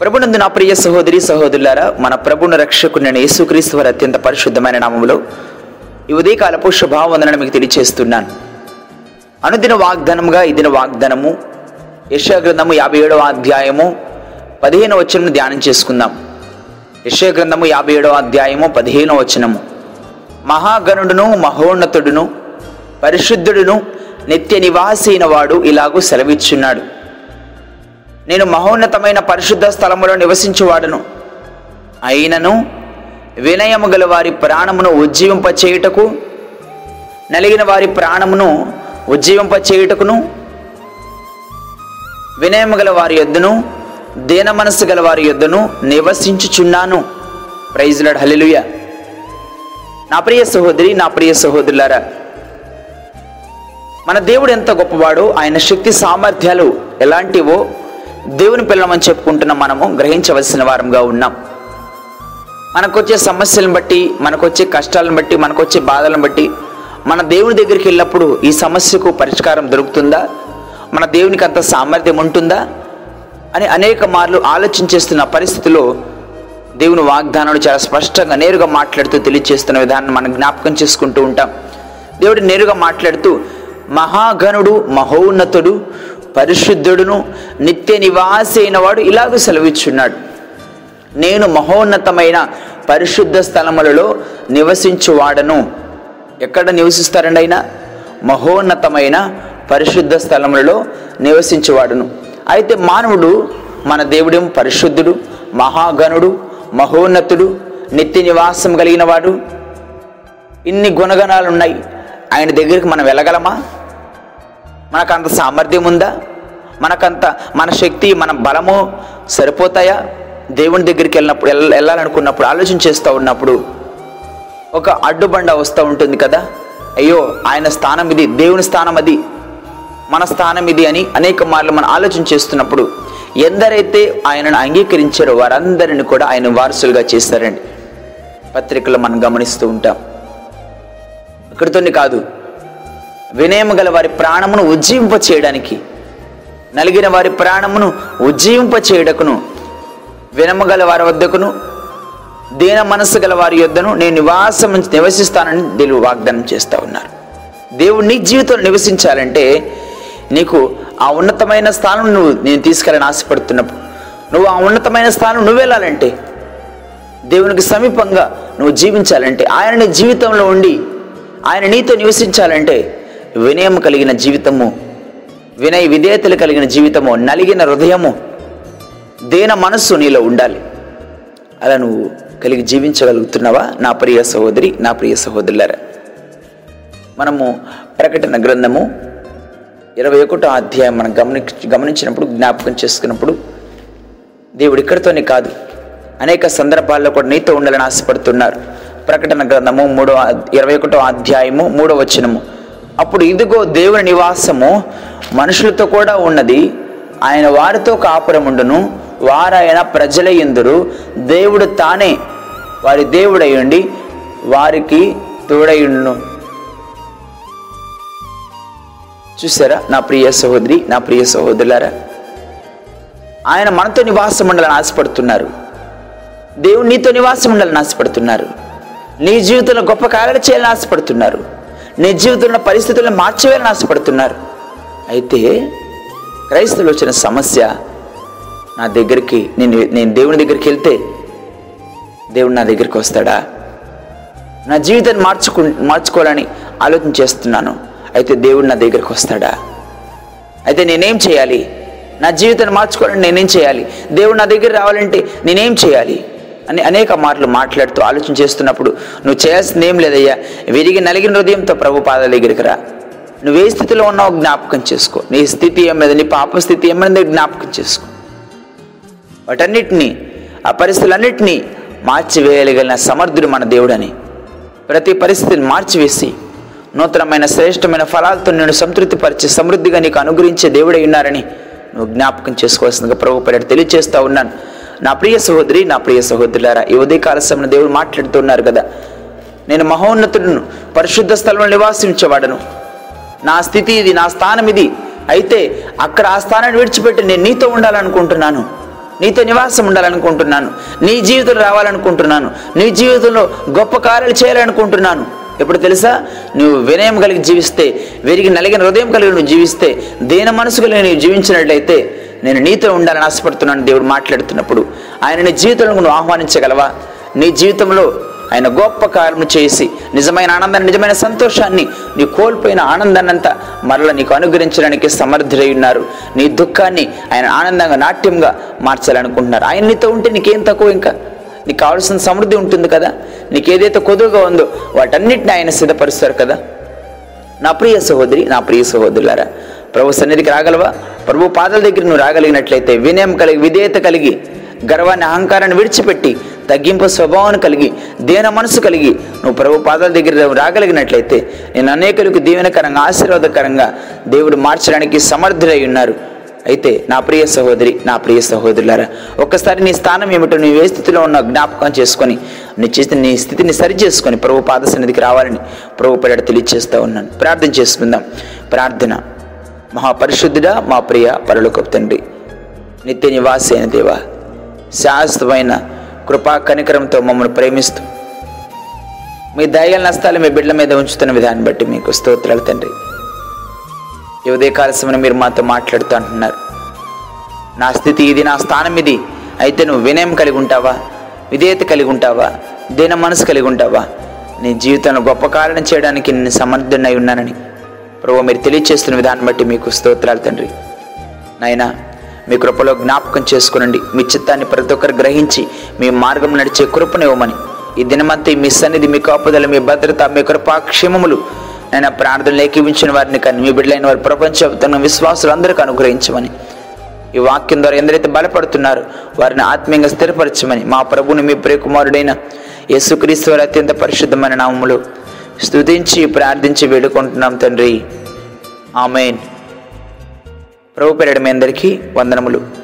ప్రభునందు నా ప్రియ సహోదరి సహోదరులారా మన ప్రభుని రక్షకుని యేసుక్రీస్తు వారి అత్యంత పరిశుద్ధమైన నామములో ఈ ఉదయకాలపు శుభావందనను మీకు తెలియచేస్తున్నాను. అనుదిన వాగ్దానముగా ఇదిన వాగ్దానము యశాగ్రంథము యాభై ఏడవ అధ్యాయము పదిహేను వచనము ధ్యానం చేసుకుందాం. యశాగ్రంథము యాభై ఏడవ అధ్యాయము పదిహేను వచనము. మహాగణుడును మహోన్నతుడును పరిశుద్ధుడును నిత్య నివాసైన వాడు ఇలాగూ సెలవిచ్చున్నాడు. నేను మహోన్నతమైన పరిశుద్ధ స్థలములో నివసించువాడను. అయినను వినయము గల వారి ప్రాణమును ఉజ్జీవింప చేయుటకు నలిగిన వారి ప్రాణమును ఉజ్జీవింప చేయుటకును వినయము గల వారి యొద్దను దీన మనస్సు గల వారి యొద్దను నివసించుచున్నాను. ప్రైజ్లాడ్ హలిలుయ నా ప్రియ సహోదరి నా ప్రియ సహోదరులారా మన దేవుడు ఎంత గొప్పవాడో ఆయన శక్తి సామర్థ్యాలు ఎలాంటివో దేవుని పిల్లమని చెప్పుకుంటున్న మనము గ్రహించవలసిన వారంగా ఉన్నాం. మనకొచ్చే సమస్యలను బట్టి మనకొచ్చే కష్టాలను బట్టి మనకొచ్చే బాధలను బట్టి మన దేవుని దగ్గరికి వెళ్ళినప్పుడు ఈ సమస్యకు పరిష్కారం దొరుకుతుందా? మన దేవునికి అంత సామర్థ్యం ఉంటుందా? అని అనేక మార్లు ఆలోచించేస్తున్న పరిస్థితిలో దేవుని వాగ్దానాలు చాలా స్పష్టంగా నేరుగా మాట్లాడుతూ తెలియజేస్తున్న విధానం మనం జ్ఞాపకం చేసుకుంటూ ఉంటాం. దేవుడు నేరుగా మాట్లాడుతూ మహాగణుడు మహోన్నతుడు పరిశుద్ధుడును నిత్య నివాసి అయిన వాడు ఇలాగ సెలవిచ్చున్నాడు. నేను మహోన్నతమైన పరిశుద్ధ స్థలములలో నివసించువాడను. ఎక్కడ నివసిస్తారండి అయినా మహోన్నతమైన పరిశుద్ధ స్థలములలో నివసించువాడును. అయితే మానవుడు మన దేవుడేం పరిశుద్ధుడు మహాగణుడు మహోన్నతుడు నిత్య నివాసం కలిగిన వాడు? ఇన్ని గుణగణాలు ఉన్నాయి ఆయన దగ్గరికి మనం వెళ్ళగలమా? మనకు అంత సామర్థ్యం ఉందా మనకంత మన శక్తి మన బలము సరిపోతాయా? దేవుని దగ్గరికి వెళ్ళినప్పుడు వెళ్ళ- వెళ్ళాలనుకున్నప్పుడు ఆలోచన చేస్తూ ఉన్నప్పుడు ఒక అడ్డుబండ వస్తూ ఉంటుంది కదా? అయ్యో ఆయన స్థానం ఇది దేవుని స్థానం అది మన స్థానం ఇది అని అనేక మార్లు మనం ఆలోచన చేస్తున్నప్పుడు ఎందరైతే ఆయనను అంగీకరించారో వారందరిని కూడా ఆయన వారసులుగా చేస్తారండి. పత్రికలో మనం గమనిస్తూ ఉంటాం. ఇక్కడితోనే కాదు వినయము గల వారి ప్రాణమును ఉజ్జీవింప చేయడానికి నలిగిన వారి ప్రాణమును ఉజ్జీవింప చేయుటకును వినము గల వారి వద్దకును దీన మనస్సు గల వారి యొద్దను నేను నివాసం నివసిస్తానని దేవుడు వాగ్దానం చేస్తూ ఉన్నారు. దేవుడు నీ జీవితంలో నివసించాలంటే నీకు ఆ ఉన్నతమైన స్థానం నువ్వు నేను తీసుకెళ్ళని ఆశపడుతున్నప్పుడు నువ్వు ఆ ఉన్నతమైన స్థానం నువ్వు వెళ్ళాలంటే దేవునికి సమీపంగా నువ్వు జీవించాలంటే ఆయన నీ జీవితంలో ఉండి ఆయన నీతో నివసించాలంటే వినయం కలిగిన జీవితము వినయ విధేయతలు కలిగిన జీవితము నలిగిన హృదయము దేన మనస్సు నీలో ఉండాలి. అలా నువ్వు కలిగి జీవించగలుగుతున్నావా? నా ప్రియ సహోదరి నా ప్రియ సహోదరులారా మనము ప్రకటన గ్రంథము ఇరవై ఒకటో అధ్యాయం మనం గమని గమనించినప్పుడు జ్ఞాపకం చేసుకున్నప్పుడు దేవుడు ఇక్కడితోనే కాదు అనేక సందర్భాల్లో కూడా నీతో ఉండాలని ఆశపడుతున్నారు. ప్రకటన గ్రంథము మూడో ఇరవై ఒకటో అధ్యాయము మూడో వచనము. అప్పుడు ఇదిగో దేవుని నివాసము మనుషులతో కూడా ఉన్నది. ఆయన వారితో కాపురముండును వారాయన ప్రజల ఎందురు దేవుడు తానే వారి దేవుడయ్యండి వారికి తోడయుండును చూసారా నా ప్రియ సహోదరి నా ప్రియ సహోదరులారా? ఆయన మనతో నివాసం ఉండాలని ఆశపడుతున్నారు. దేవుడు నీతో నివాసం ఉండాలని ఆశపడుతున్నారు. నీ జీవితంలో గొప్ప కార్యాలు చేయాలని ఆశపడుతున్నారు. నీ జీవితంలో పరిస్థితులను మార్చేయాలని ఆశపడుతున్నారు అయితే క్రైస్తవులు వచ్చిన సమస్య నా దగ్గరికి నేను నేను దేవుని దగ్గరికి వెళ్తే దేవుడు నా దగ్గరికి వస్తాడా? నా జీవితాన్ని మార్చుకు మార్చుకోవాలని ఆలోచన చేస్తున్నాను. అయితే దేవుడు నా దగ్గరికి వస్తాడా? అయితే నేనేం చేయాలి? నా జీవితాన్ని మార్చుకోవాలని నేనేం చేయాలి? దేవుడు నా దగ్గర రావాలంటే నేనేం చేయాలి? అని అనేక మాటలు మాట్లాడుతూ ఆలోచన చేస్తున్నప్పుడు నువ్వు చేయాల్సింది ఏం లేదయ్యా. విరిగి నలిగిన హృదయంతో ప్రభు పాదాల దగ్గరికి రా. నువ్వు ఏ స్థితిలో ఉన్నావు జ్ఞాపకం చేసుకో. నీ స్థితి ఏమైంది నీ పాప స్థితి ఏమైంది జ్ఞాపకం చేసుకో. వాటన్నిటినీ ఆ పరిస్థితులన్నిటినీ మార్చివేయగలిగిన సమర్థుడు మన దేవుడని. ప్రతి పరిస్థితిని మార్చివేసి నూతనమైన శ్రేష్టమైన ఫలాలతో నేను సంతృప్తిపరిచి సమృద్ధిగా నీకు అనుగ్రహించే దేవుడై ఉన్నారని నువ్వు జ్ఞాపకం చేసుకోవాల్సిందిగా ప్రభు పర్యట ఉన్నాను. నా ప్రియ సహోదరి నా ప్రియ సహోదరులారా ఈ ఉదయకాల సమయంలో దేవుడు మాట్లాడుతున్నారు కదా. నేను మహోన్నతుడును పరిశుద్ధ స్థలంలో నివాసించేవాడను. నా స్థితి ఇది నా స్థానం ఇది. అయితే అక్కడ ఆ స్థానాన్ని విడిచిపెట్టి నేను నీతో ఉండాలనుకుంటున్నాను. నీతో నివాసం ఉండాలనుకుంటున్నాను. నీ జీవితం రావాలనుకుంటున్నాను. నీ జీవితంలో గొప్ప కార్యాలు చేయాలనుకుంటున్నాను. ఎప్పుడు తెలుసా? నువ్వు వినయం కలిగి జీవిస్తే వెరిగి నలిగిన హృదయం కలిగి నువ్వు జీవిస్తే దీన మనసు కలిగి నువ్వు జీవించినట్లయితే నేను నీతో ఉండాలని ఆశపడుతున్నాను దేవుడు మాట్లాడుతున్నప్పుడు ఆయన నీ జీవితంలో నువ్వు ఆహ్వానించగలవా? నీ జీవితంలో ఆయన గొప్ప కార్యము చేసి నిజమైన ఆనందాన్ని నిజమైన సంతోషాన్ని నీ కోల్పోయిన ఆనందాన్ని అంతా మరలా నీకు అనుగ్రహించడానికి సమర్థులై ఉన్నారు. నీ దుఃఖాన్ని ఆయన ఆనందంగా నాట్యంగా మార్చాలనుకుంటున్నారు. ఆయన నీతో ఉంటే నీకేం తక్కువ ఇంకా? నీకు కావాల్సిన సమృద్ధి ఉంటుంది కదా? నీకు ఏదైతే కొదువుగా ఉందో వాటన్నిటిని ఆయన సిద్ధపరుస్తారు కదా? నా ప్రియ సహోదరి నా ప్రియ సహోదరులారా ప్రభు సన్నిధికి రాగలవా? ప్రభు పాదాల దగ్గర నువ్వు రాగలిగినట్లయితే వినయం కలిగి విధేయత కలిగి గర్వాన్ని అహంకారాన్ని విడిచిపెట్టి తగ్గింపు స్వభావాన్ని కలిగి దేన మనసు కలిగి నువ్వు ప్రభు పాదాల దగ్గర రాగలిగినట్లయితే నేను అనేకులకు దీవెనకరంగా ఆశీర్వాదకరంగా దేవుడు మార్చడానికి సమర్థులై ఉన్నారు. అయితే నా ప్రియ సహోదరి నా ప్రియ సహోదరులారా ఒక్కసారి నీ స్థానం ఏమిటో నీ ఏ స్థితిలో ఉన్న జ్ఞాపకం చేసుకొని నీ చేసిన నీ స్థితిని సరి చేసుకొని ప్రభు పాద సన్నిధికి రావాలని ప్రభు పేడ తెలియజేస్తూ ఉన్నాను. ప్రార్థన చేసుకుందాం. ప్రార్థన. మహాపరిశుద్ధుడా మా ప్రియ పరలోకపు తండ్రి. నిత్య నివాసి అయిన దేవా శాశ్వతమైన కృపా కనికరంతో మమ్మల్ని ప్రేమిస్తూ మీ దయగల నష్టాలు మీ బిడ్డల మీద ఉంచుతున్న విధాన్ని బట్టి మీకు స్తోత్రాలు తండ్రి. ఈ ఉదయకాల మీరు మాతో మాట్లాడుతూ అంటున్నారు. నా స్థితి ఇది నా స్థానం ఇది. అయితే నువ్వు వినయం కలిగి ఉంటావా? విధేయత కలిగి ఉంటావా? దీన మనసు కలిగి ఉంటావా? నీ జీవితంలో గొప్ప కారణం చేయడానికి నేను సమర్థుడై ఉన్నానని ప్రభు మీరు తెలియచేస్తున్న విధానం బట్టి మీకు స్తోత్రాలు తండ్రి. నాయనా మీ కృపలో జ్ఞాపకం చేసుకునండి. మీ చిత్తాన్ని ప్రతి ఒక్కరు గ్రహించి మీ మార్గం నడిచే కృపనివ్వమని ఈ దినమంతా మీ సన్నిధి మీ కాపుదల మీ భద్రత మీ కృపాక్షేమములు. నేను ప్రార్థనలు ఏకీవించిన వారిని కానీ మీ బిడ్డలైన వారి ప్రపంచవ్యాప్తంగా విశ్వాసులు అందరికీ అనుగ్రహించమని. ఈ వాక్యం ద్వారా ఎందరైతే బలపడుతున్నారో వారిని ఆత్మీయంగా స్థిరపరచమని. మా ప్రభుని మీ ప్రియకుమారుడైన యేసుక్రీస్తు వారి అత్యంత పరిశుద్ధమైన నామములు స్థుతించి ప్రార్థించి వేడుకుంటున్నాం తండ్రి. ఆమెన్. ప్రభు పేరడం అందరికీ వందనములు.